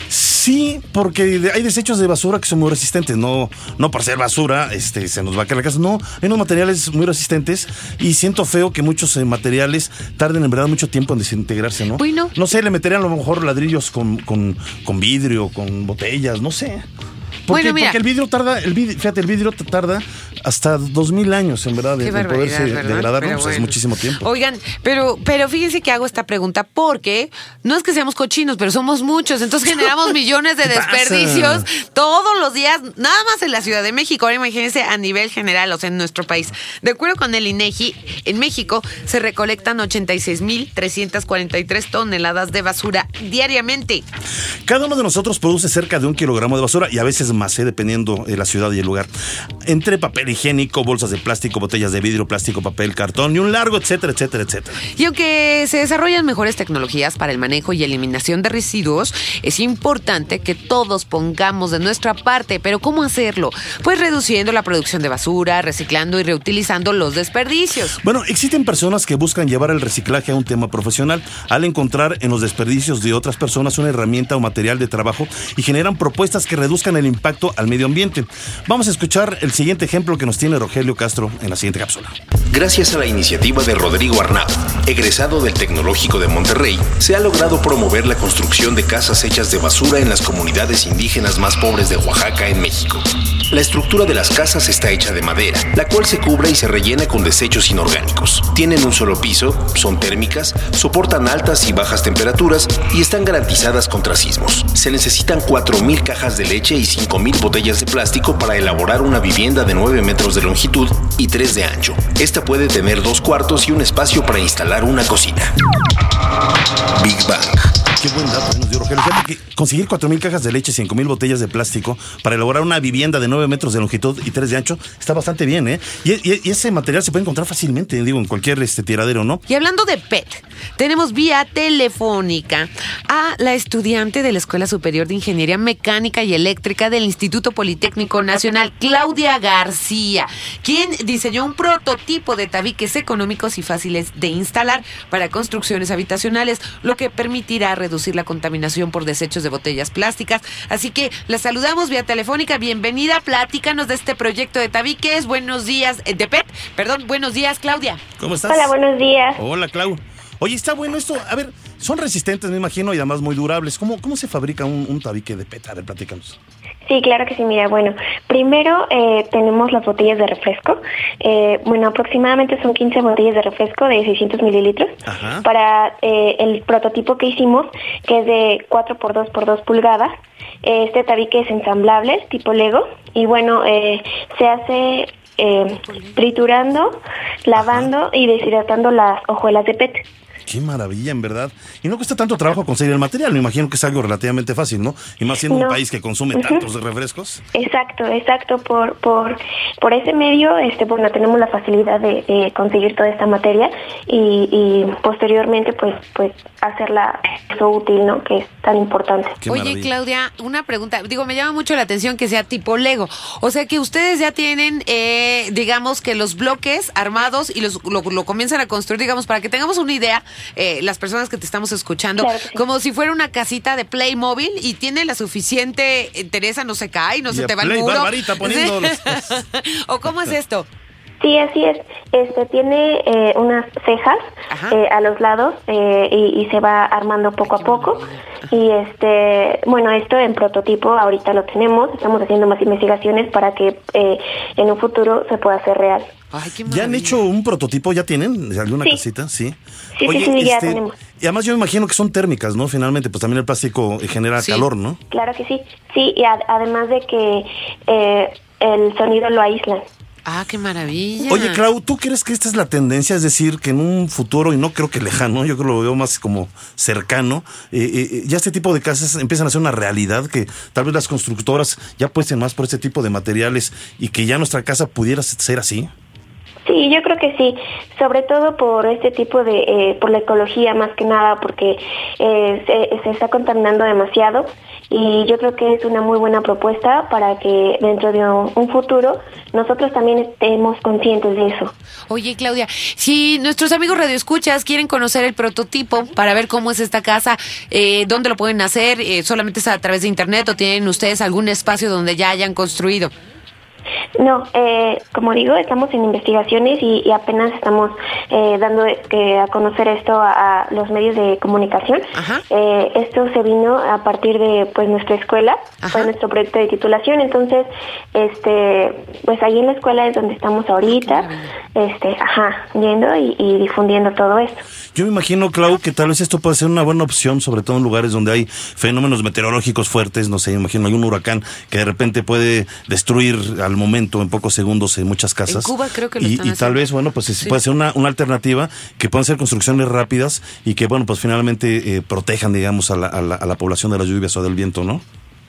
Speaker 3: Sí, porque hay desechos de basura que son muy resistentes. No, no por ser basura, este, se nos va a caer la casa. No, hay unos materiales muy resistentes y siento feo que muchos eh, materiales tarden en verdad mucho tiempo en desintegrarse, ¿no?
Speaker 4: Bueno.
Speaker 3: No sé, le meterían a lo mejor ladrillos con, con, con vidrio, con botellas, no sé. Porque,
Speaker 4: Bueno, mira.
Speaker 3: porque el vidrio tarda, el vidrio, fíjate, el vidrio te tarda hasta dos mil años en verdad
Speaker 4: barbaridad,
Speaker 3: poderse
Speaker 4: ¿verdad?
Speaker 3: degradar, Pues es muchísimo tiempo.
Speaker 4: Oigan, pero, pero fíjense que hago esta pregunta porque no es que seamos cochinos, pero somos muchos, entonces generamos millones de desperdicios todos los días, nada más en la Ciudad de México. Ahora imagínense a nivel general, o sea, en nuestro país. De acuerdo con el INEGI, en México se recolectan 86.343 toneladas de basura diariamente.
Speaker 3: Cada uno de nosotros produce cerca de un kilogramo de basura y a veces más, ¿eh? dependiendo de la ciudad y el lugar. Entre papel higiénico, bolsas de plástico, botellas de vidrio, plástico, papel, cartón y un largo, etcétera, etcétera, etcétera.
Speaker 4: Y aunque se desarrollan mejores tecnologías para el manejo y eliminación de residuos, es importante que todos pongamos de nuestra parte. ¿Pero cómo hacerlo? Pues reduciendo la producción de basura, reciclando y reutilizando los desperdicios.
Speaker 3: Bueno, existen personas que buscan llevar el reciclaje a un tema profesional al encontrar en los desperdicios de otras personas una herramienta o material de trabajo y generan propuestas que reduzcan el impacto al medio ambiente. Vamos a escuchar el siguiente ejemplo que nos tiene Rogelio Castro en la siguiente cápsula.
Speaker 5: Gracias a la iniciativa de Rodrigo Arnau, egresado del Tecnológico de Monterrey, se ha logrado promover la construcción de casas hechas de basura en las comunidades indígenas más pobres de Oaxaca, en México. La estructura de las casas está hecha de madera, la cual se cubre y se rellena con desechos inorgánicos. Tienen un solo piso, son térmicas, soportan altas y bajas temperaturas y están garantizadas contra sismos. Se necesitan 4.000 cajas de leche y 5.000 botellas de plástico para elaborar una vivienda de 9 metros de longitud y 3 de ancho. Esta puede tener dos cuartos y un espacio para instalar una cocina. Big Bang.
Speaker 3: Qué buen dato nos dio Rogelio. Que conseguir 4.000 cajas de leche, 5.000 botellas de plástico para elaborar una vivienda de 9 metros de longitud y 3 de ancho está bastante bien, ¿eh? Y, ese material se puede encontrar fácilmente, digo, en cualquier este, tiradero, ¿no?
Speaker 4: Y hablando de PET, tenemos vía telefónica a la estudiante de la Escuela Superior de Ingeniería Mecánica y Eléctrica del Instituto Politécnico Nacional, Claudia García, quien diseñó un prototipo de tabiques económicos y fáciles de instalar para construcciones habitacionales, lo que permitirá la contaminación por desechos de botellas plásticas. Así que la saludamos vía telefónica. Bienvenida, platícanos de este proyecto de tabiques. Buenos días, eh, de PET, perdón, buenos días, Claudia.
Speaker 3: ¿Cómo estás?
Speaker 9: Hola, buenos días.
Speaker 3: Hola, Clau. Oye, está bueno esto. A ver, son resistentes, me imagino, y además muy durables. ¿Cómo, cómo se fabrica un, un tabique de PET? A ver, platícanos.
Speaker 9: Sí, claro que sí. Mira, bueno, primero eh, tenemos las botellas de refresco. Eh, bueno, aproximadamente son 15 botellas de refresco de 600 mililitros.
Speaker 3: Ajá.
Speaker 9: Para eh, el prototipo que hicimos, que es de 4 por 2 por 2 pulgadas. Este tabique es ensamblable, tipo Lego. Y bueno, eh, se hace eh, triturando, lavando y deshidratando las hojuelas de PET.
Speaker 3: Qué maravilla, en verdad. Y no cuesta tanto trabajo conseguir el material. Me imagino que es algo relativamente fácil, ¿no? Y más siendo un país que consume
Speaker 9: Ujú.
Speaker 3: tantos refrescos.
Speaker 9: Exacto, exacto. Por, por, por ese medio, este, bueno, tenemos la facilidad de, de conseguir toda esta materia y, y posteriormente, pues, pues, hacerla eso útil, ¿no? Que es tan importante.
Speaker 3: Qué
Speaker 4: Oye,
Speaker 3: maravilla.
Speaker 4: Claudia, una pregunta. Digo, me llama mucho la atención que sea tipo Lego. O sea, que ustedes ya tienen, eh, digamos, que los bloques armados y los, lo, lo comienzan a construir, digamos, para que tengamos una idea, eh, las personas que te estamos escuchando,
Speaker 9: Claro sí.
Speaker 4: como si fuera una casita de Playmobil y tiene la suficiente, eh, Teresa, no se cae, no
Speaker 3: Y
Speaker 4: se te va el muro.
Speaker 3: Barbarita poniendo los-
Speaker 4: ¿O cómo es esto?
Speaker 9: Sí, así es. Este tiene eh, unas cejas eh, a los lados eh, y, y se va armando poco a poco. Y este, bueno, esto en prototipo ahorita lo tenemos. Estamos haciendo más investigaciones para que eh, en un futuro se pueda hacer real.
Speaker 4: Ay, qué
Speaker 3: ¿Ya han hecho un prototipo? ¿Ya tienen? ¿De alguna
Speaker 9: Sí.
Speaker 3: casita? Sí.
Speaker 9: Sí, sí, sí, ya tenemos.
Speaker 3: Y además yo me imagino que son térmicas, ¿no? Finalmente, pues también el plástico genera
Speaker 4: Sí.
Speaker 3: calor, ¿no?
Speaker 9: Claro que sí. Sí, y ad- además de que eh, el sonido lo aíslan.
Speaker 4: Ah, qué maravilla.
Speaker 3: Oye, Clau, ¿tú crees que esta es la tendencia? Es decir, que en un futuro, y no creo que lejano, yo creo que lo veo más como cercano, eh, eh, ya este tipo de casas empiezan a ser una realidad, que tal vez las constructoras ya apuesten más por este tipo de materiales y que ya nuestra casa pudiera ser así.
Speaker 9: Sí, yo creo que sí, sobre todo por este tipo de, eh, por la ecología más que nada, porque eh, se, está contaminando demasiado y yo creo que es una muy buena propuesta para que dentro de un, un futuro nosotros también estemos conscientes de eso.
Speaker 4: Oye, Claudia, si nuestros amigos radioescuchas quieren conocer el prototipo para ver cómo es esta casa, eh, ¿dónde lo pueden hacer? Eh, ¿Solamente es a través de internet o tienen ustedes algún espacio donde ya hayan construido?
Speaker 9: No, eh, como digo, estamos en investigaciones y, y apenas estamos eh, dando eh, a conocer esto a, a los medios de comunicación.
Speaker 4: Ajá.
Speaker 9: Eh, esto se vino a partir de pues nuestra escuela,
Speaker 4: Ajá.
Speaker 9: fue nuestro proyecto de titulación, entonces, este, pues ahí en la escuela es donde estamos ahorita, este, ajá, yendo y, y difundiendo todo esto.
Speaker 3: Yo me imagino, Clau, que tal vez esto puede ser una buena opción, sobre todo en lugares donde hay fenómenos meteorológicos fuertes, no sé, imagino hay un huracán que de repente puede destruir al momento, en pocos segundos, en muchas casas.
Speaker 4: En Cuba creo que lo
Speaker 3: y,
Speaker 4: están
Speaker 3: y tal vez, bueno, pues es-
Speaker 4: Sí.
Speaker 3: puede ser una, una alternativa que puedan ser construcciones rápidas y que, bueno, pues finalmente eh, protejan, digamos, a la, a, la, a la población de las lluvias o del viento, ¿no?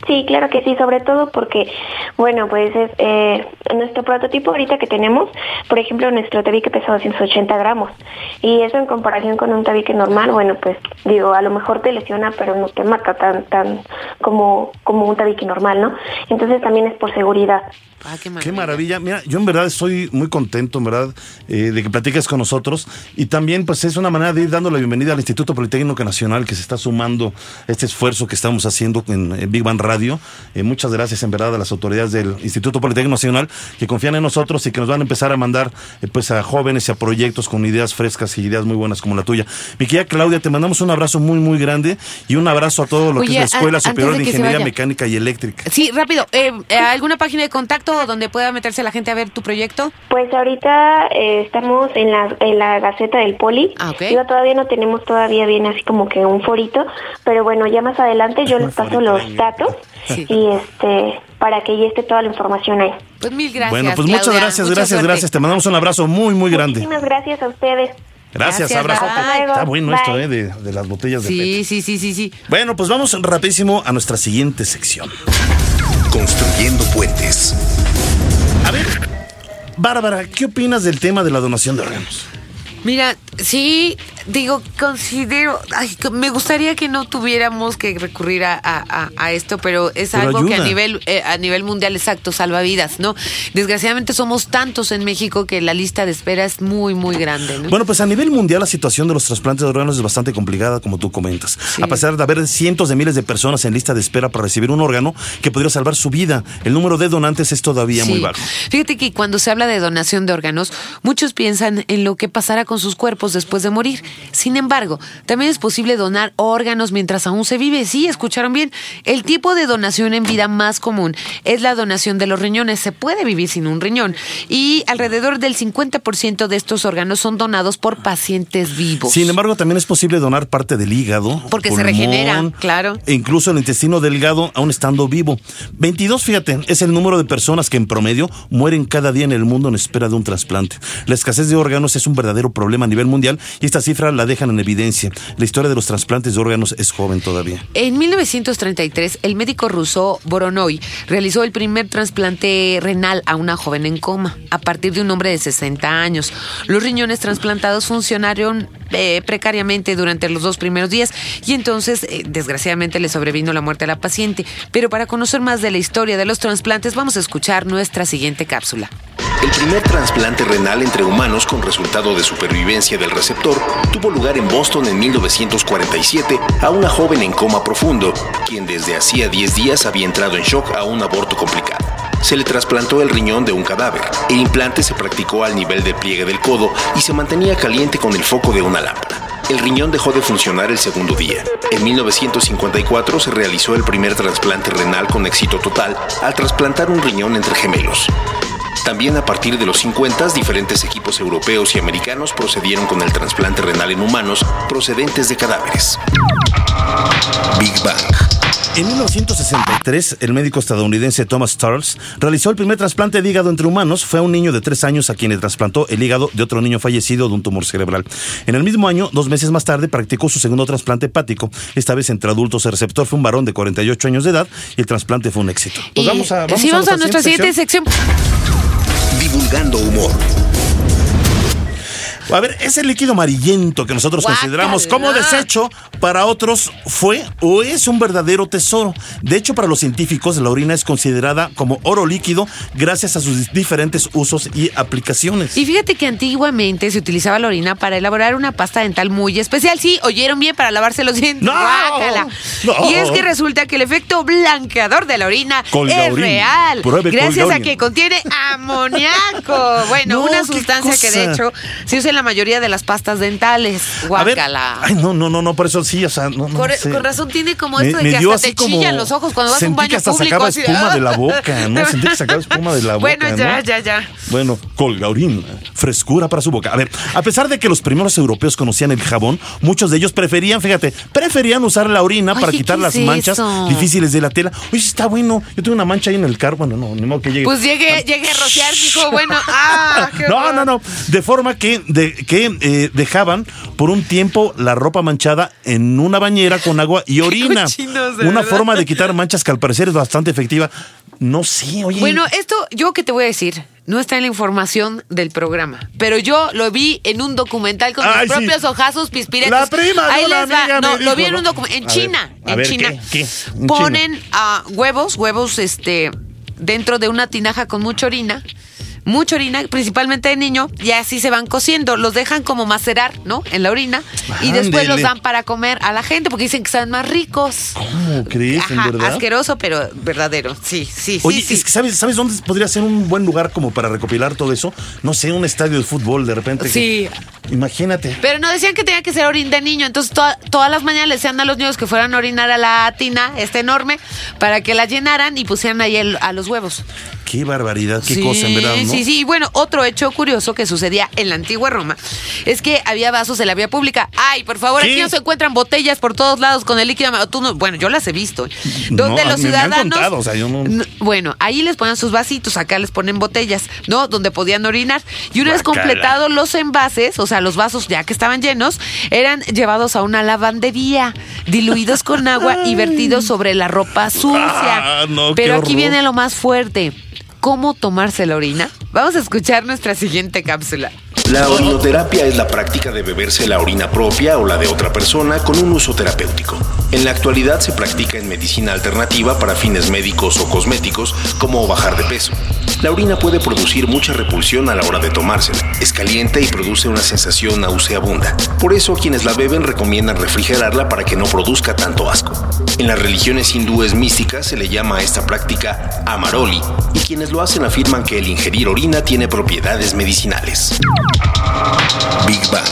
Speaker 9: Sí, claro que sí, sobre todo porque, bueno, pues es, eh, nuestro prototipo ahorita que tenemos, por ejemplo, nuestro tabique pesa 280 gramos y eso en comparación con un tabique normal, bueno, pues digo, a lo mejor te lesiona, pero no te mata tan tan como, como un tabique normal, ¿no? Entonces también es por seguridad.
Speaker 4: Ah, qué
Speaker 3: Qué maravilla. Mira, yo en verdad estoy muy contento, en verdad, eh, de que platiques con nosotros. Y también, pues, es una manera de ir dando la bienvenida al Instituto Politécnico Nacional que se está sumando a este esfuerzo que estamos haciendo en, en Big Bang Radio. Eh, muchas gracias, en verdad, a las autoridades del Instituto Politécnico Nacional que confían en nosotros y que nos van a empezar a mandar, eh, pues, a jóvenes y a proyectos con ideas frescas y ideas muy buenas como la tuya. Mi querida Claudia, te mandamos un abrazo muy, muy grande y un abrazo a todo lo que es la Escuela Superior
Speaker 4: de
Speaker 3: Ingeniería. Mecánica y Eléctrica.
Speaker 4: Sí, rápido. eh, eh, ¿Alguna página de contacto donde pueda meterse la gente a ver tu proyecto?
Speaker 9: Pues ahorita eh, estamos en la, en la Gaceta del Poli.
Speaker 4: Ah, ok.
Speaker 9: Digo, todavía no tenemos todavía bien así como que un forito, pero bueno, ya más adelante yo les paso los datos
Speaker 4: Sí.
Speaker 9: y este para que ya esté toda la información ahí.
Speaker 4: Pues mil gracias.
Speaker 3: bueno, pues muchas
Speaker 4: Claudia.
Speaker 3: gracias,
Speaker 4: Mucha
Speaker 3: gracias,
Speaker 4: suerte.
Speaker 3: gracias. Te mandamos un abrazo muy, muy grande.
Speaker 9: Muchísimas gracias a ustedes.
Speaker 3: Gracias,
Speaker 4: bye.
Speaker 3: Está bueno
Speaker 9: Bye.
Speaker 3: esto, ¿eh? De, de las botellas de PET.
Speaker 4: Sí, sí, sí, sí, sí.
Speaker 3: Bueno, pues vamos rapidísimo a nuestra siguiente sección.
Speaker 5: Construyendo puentes.
Speaker 3: A ver, Bárbara, ¿qué opinas del tema de la donación de órganos?
Speaker 4: Mira, sí, digo, considero, ay, me gustaría que no tuviéramos que recurrir a, a- esto, pero es
Speaker 3: Pero
Speaker 4: algo que a nivel eh, a nivel mundial exacto salva vidas, ¿no? Desgraciadamente somos tantos en México que la lista de espera es muy, muy grande, ¿no?
Speaker 3: Bueno, pues a nivel mundial la situación de los trasplantes de órganos es bastante complicada, como tú comentas. A pesar de haber cientos de miles de personas en lista de espera para recibir un órgano que podría salvar su vida, el número de donantes es todavía muy bajo.
Speaker 4: Fíjate que cuando se habla de donación de órganos, muchos piensan en lo que pasará con sus cuerpos después de morir. Sin embargo, también es posible donar órganos mientras aún se vive. Sí, escucharon bien. El tipo de donación en vida más común es la donación de los riñones. Se puede vivir sin un riñón. Y alrededor del 50% de estos órganos son donados por pacientes vivos.
Speaker 3: Sin embargo, también es posible donar parte del hígado.
Speaker 4: Porque se
Speaker 3: pulmón,
Speaker 4: regeneran, claro.
Speaker 3: E incluso el intestino delgado, aún estando vivo. 22, fíjate, es el número de personas que en promedio mueren cada día en el mundo en espera de un trasplante. La escasez de órganos es un verdadero problema a nivel mundial y esta cifra la dejan en evidencia. La historia de los trasplantes de órganos es joven todavía.
Speaker 4: En 1933, el médico ruso Voronoi realizó el primer trasplante renal a una joven en coma, a partir de un hombre de 60 años. Los riñones trasplantados funcionaron eh, precariamente durante los dos primeros días y entonces, eh, desgraciadamente, le sobrevino la muerte a la paciente. Pero para conocer más de la historia de los trasplantes, vamos a escuchar nuestra siguiente cápsula.
Speaker 5: El primer trasplante renal entre humanos con resultado de supervivencia del receptor tuvo lugar en Boston en 1947 a una joven en coma profundo, quien desde hacía 10 días había entrado en shock a un aborto complicado. Se le trasplantó el riñón de un cadáver. El implante se practicó al nivel del pliegue del codo y se mantenía caliente con el foco de una lámpara. El riñón dejó de funcionar el segundo día. En 1954 se realizó el primer trasplante renal con éxito total al trasplantar un riñón entre gemelos. También a partir de los 50, diferentes equipos europeos y americanos procedieron con el trasplante renal en humanos procedentes de cadáveres. Big Bang.
Speaker 3: En 1963, el médico estadounidense Thomas Starls realizó el primer trasplante de hígado entre humanos. Fue a un niño de tres años a quien le trasplantó el hígado de otro niño fallecido de un tumor cerebral. En el mismo año, dos meses más tarde, practicó su segundo trasplante hepático. Esta vez entre adultos. El receptor fue un varón de 48 años de edad y el trasplante fue un éxito. Pues
Speaker 4: Y-
Speaker 3: vamos a,
Speaker 4: sí, vamos a nuestra siguiente sección.
Speaker 5: Divulgando humor.
Speaker 3: A ver, ese líquido amarillento que nosotros consideramos como desecho, para otros fue o es un verdadero tesoro. De hecho, para los científicos, la orina es considerada como oro líquido gracias a sus diferentes usos y aplicaciones.
Speaker 4: Y fíjate que antiguamente se utilizaba la orina para elaborar una pasta dental muy especial. Sí, oyeron bien para lavarse los dientes.
Speaker 3: ¡No! ¡No!
Speaker 4: Y es que resulta que el efecto blanqueador de la orina es real.
Speaker 3: Pruebe
Speaker 4: gracias a que contiene amoníaco. Bueno,
Speaker 3: No,
Speaker 4: una sustancia que de hecho se usa en la mayoría de las pastas dentales. Guácala.
Speaker 3: ay, no, no, no, no, por eso sí, o sea, no, no
Speaker 4: Con,
Speaker 3: sé.
Speaker 4: con razón tiene como
Speaker 3: Me-
Speaker 4: esto de que hasta te chillan los ojos cuando vas a un baño
Speaker 3: que hasta
Speaker 4: público.
Speaker 3: sacaba
Speaker 4: así,
Speaker 3: espuma
Speaker 4: ¡ah!
Speaker 3: de la boca, ¿no? Sentí que sacaba espuma de la boca,
Speaker 4: Bueno, ya,
Speaker 3: ¿no?
Speaker 4: ya, ya.
Speaker 3: Bueno, colgaurín, frescura para su boca. A ver, a pesar de que los primeros europeos conocían el jabón, muchos de ellos preferían, fíjate, preferían usar la orina para quitar
Speaker 4: ¿qué
Speaker 3: las
Speaker 4: es
Speaker 3: manchas
Speaker 4: eso?
Speaker 3: difíciles de la tela. Oye, está bueno. Yo tengo una mancha ahí en el carro. Bueno, no, ni modo que llegue.
Speaker 4: Pues llegue, llegue a rociar, dijo, bueno, ah, qué
Speaker 3: No, no, no. De forma que de que eh, dejaban por un tiempo la ropa manchada en una bañera con agua y orina.
Speaker 4: cochinos,
Speaker 3: una
Speaker 4: verdad.
Speaker 3: forma de quitar manchas que al parecer es bastante efectiva. No sé, oye.
Speaker 4: Bueno, esto yo que te voy a decir, no está en la información del programa, pero yo lo vi en un documental con
Speaker 3: Ay,
Speaker 4: mis
Speaker 3: sí.
Speaker 4: propios ojazos pispiretos.
Speaker 3: La prima de
Speaker 4: Ahí
Speaker 3: una
Speaker 4: les va.
Speaker 3: amiga
Speaker 4: No, lo vi en un documental en
Speaker 3: A
Speaker 4: China,
Speaker 3: ver,
Speaker 4: en
Speaker 3: ver,
Speaker 4: China.
Speaker 3: ¿qué? ¿Qué? En
Speaker 4: Ponen ah, huevos, huevos este dentro de una tinaja con mucha orina. Mucha orina, principalmente de niño, y así se van cociendo. Los dejan como macerar, ¿no? En la orina. Y después los dan para comer a la gente porque dicen que están más ricos.
Speaker 3: ¿Cómo crees, en verdad?
Speaker 4: asqueroso, pero verdadero. Sí, sí,
Speaker 3: Oye,
Speaker 4: sí.
Speaker 3: es que ¿sabes, ¿sabes dónde podría ser un buen lugar como para recopilar todo eso? No sé, un estadio de fútbol de repente. que-
Speaker 4: Sí.
Speaker 3: Imagínate.
Speaker 4: Pero no decían que tenía que ser orin de niño, entonces to- todas las mañanas le decían a los niños que fueran a orinar a la tina, esta enorme, para que la llenaran y pusieran ahí el- a los huevos.
Speaker 3: Qué barbaridad, qué
Speaker 4: sí,
Speaker 3: cosa, en verdad, ¿no?
Speaker 4: Sí, sí, y bueno, otro hecho curioso que sucedía en la antigua Roma es que había vasos en la vía pública. Ay, por favor, aquí no se encuentran botellas por todos lados con el líquido. Tú no- bueno, yo las he visto.
Speaker 3: No,
Speaker 4: Donde los
Speaker 3: me
Speaker 4: ciudadanos.
Speaker 3: contado, o sea, yo no-
Speaker 4: N- Bueno, ahí les ponen sus vasitos, acá les ponen botellas, ¿no? Donde podían orinar. Y una vez completados los envases, o sea, los vasos ya que estaban llenos, eran llevados a una lavandería, diluidos con agua y vertidos sobre la ropa sucia.
Speaker 3: Ah, no,
Speaker 4: Pero aquí viene lo más fuerte. ¿Cómo tomarse la orina? Vamos a escuchar nuestra siguiente cápsula.
Speaker 5: La orinoterapia es la práctica de beberse la orina propia o la de otra persona con un uso terapéutico. En la actualidad se practica en medicina alternativa para fines médicos o cosméticos, como bajar de peso. La orina puede producir mucha repulsión a la hora de tomársela. Es caliente y produce una sensación nauseabunda. Por eso quienes la beben recomiendan refrigerarla para que no produzca tanto asco. En las religiones hindúes místicas se le llama a esta práctica amaroli y quienes lo hacen afirman que el ingerir orina tiene propiedades medicinales. Big Bang.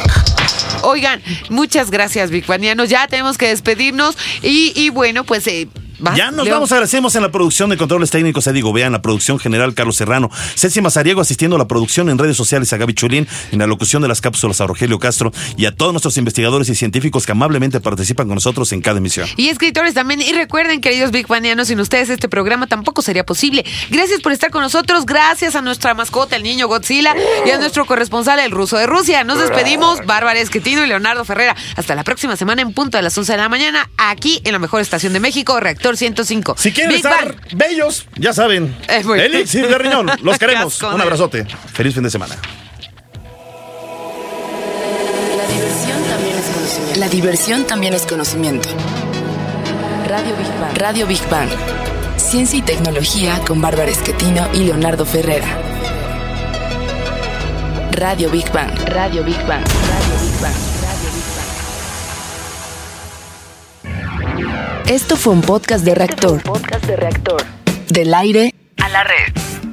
Speaker 4: Oigan, muchas gracias, Big Banianos. Ya tenemos que despedirnos. Y, y bueno, pues. eh, vas,
Speaker 3: Ya nos
Speaker 4: Leo.
Speaker 3: vamos, agradecemos en la producción de controles técnicos a Diego Vean, la producción general Carlos Serrano, Ceci Mazariego asistiendo a la producción en redes sociales a Gaby Chulín, en la locución de las cápsulas a Rogelio Castro y a todos nuestros investigadores y científicos que amablemente participan con nosotros en cada emisión.
Speaker 4: Y escritores también. Y recuerden, queridos Big Banianos, sin ustedes este programa tampoco sería posible. Gracias por estar con nosotros. Gracias a nuestra mascota, el niño Godzilla, y a nuestro corresponsal, el ruso de Rusia. Nos despedimos, Bárbara Esquetino y Leonardo Ferrera. Hasta la próxima semana en punto a las 11 de la mañana, aquí en la mejor estación de México, Reactor 105.
Speaker 3: Si quieren
Speaker 4: Big
Speaker 3: estar
Speaker 4: Bang.
Speaker 3: bellos, ya saben. Elixir de riñón, los queremos. Un abrazote. Feliz fin de semana.
Speaker 2: La diversión también es conocimiento. La diversión también es conocimiento. Radio Big Bang. Radio Big Bang. Ciencia y tecnología con Bárbara Esquetino y Leonardo Ferrera. Radio Big Bang. Radio Big Bang. Radio Big Bang. Esto fue un podcast de reactor.
Speaker 1: Podcast de reactor.
Speaker 2: Del aire
Speaker 1: A la red.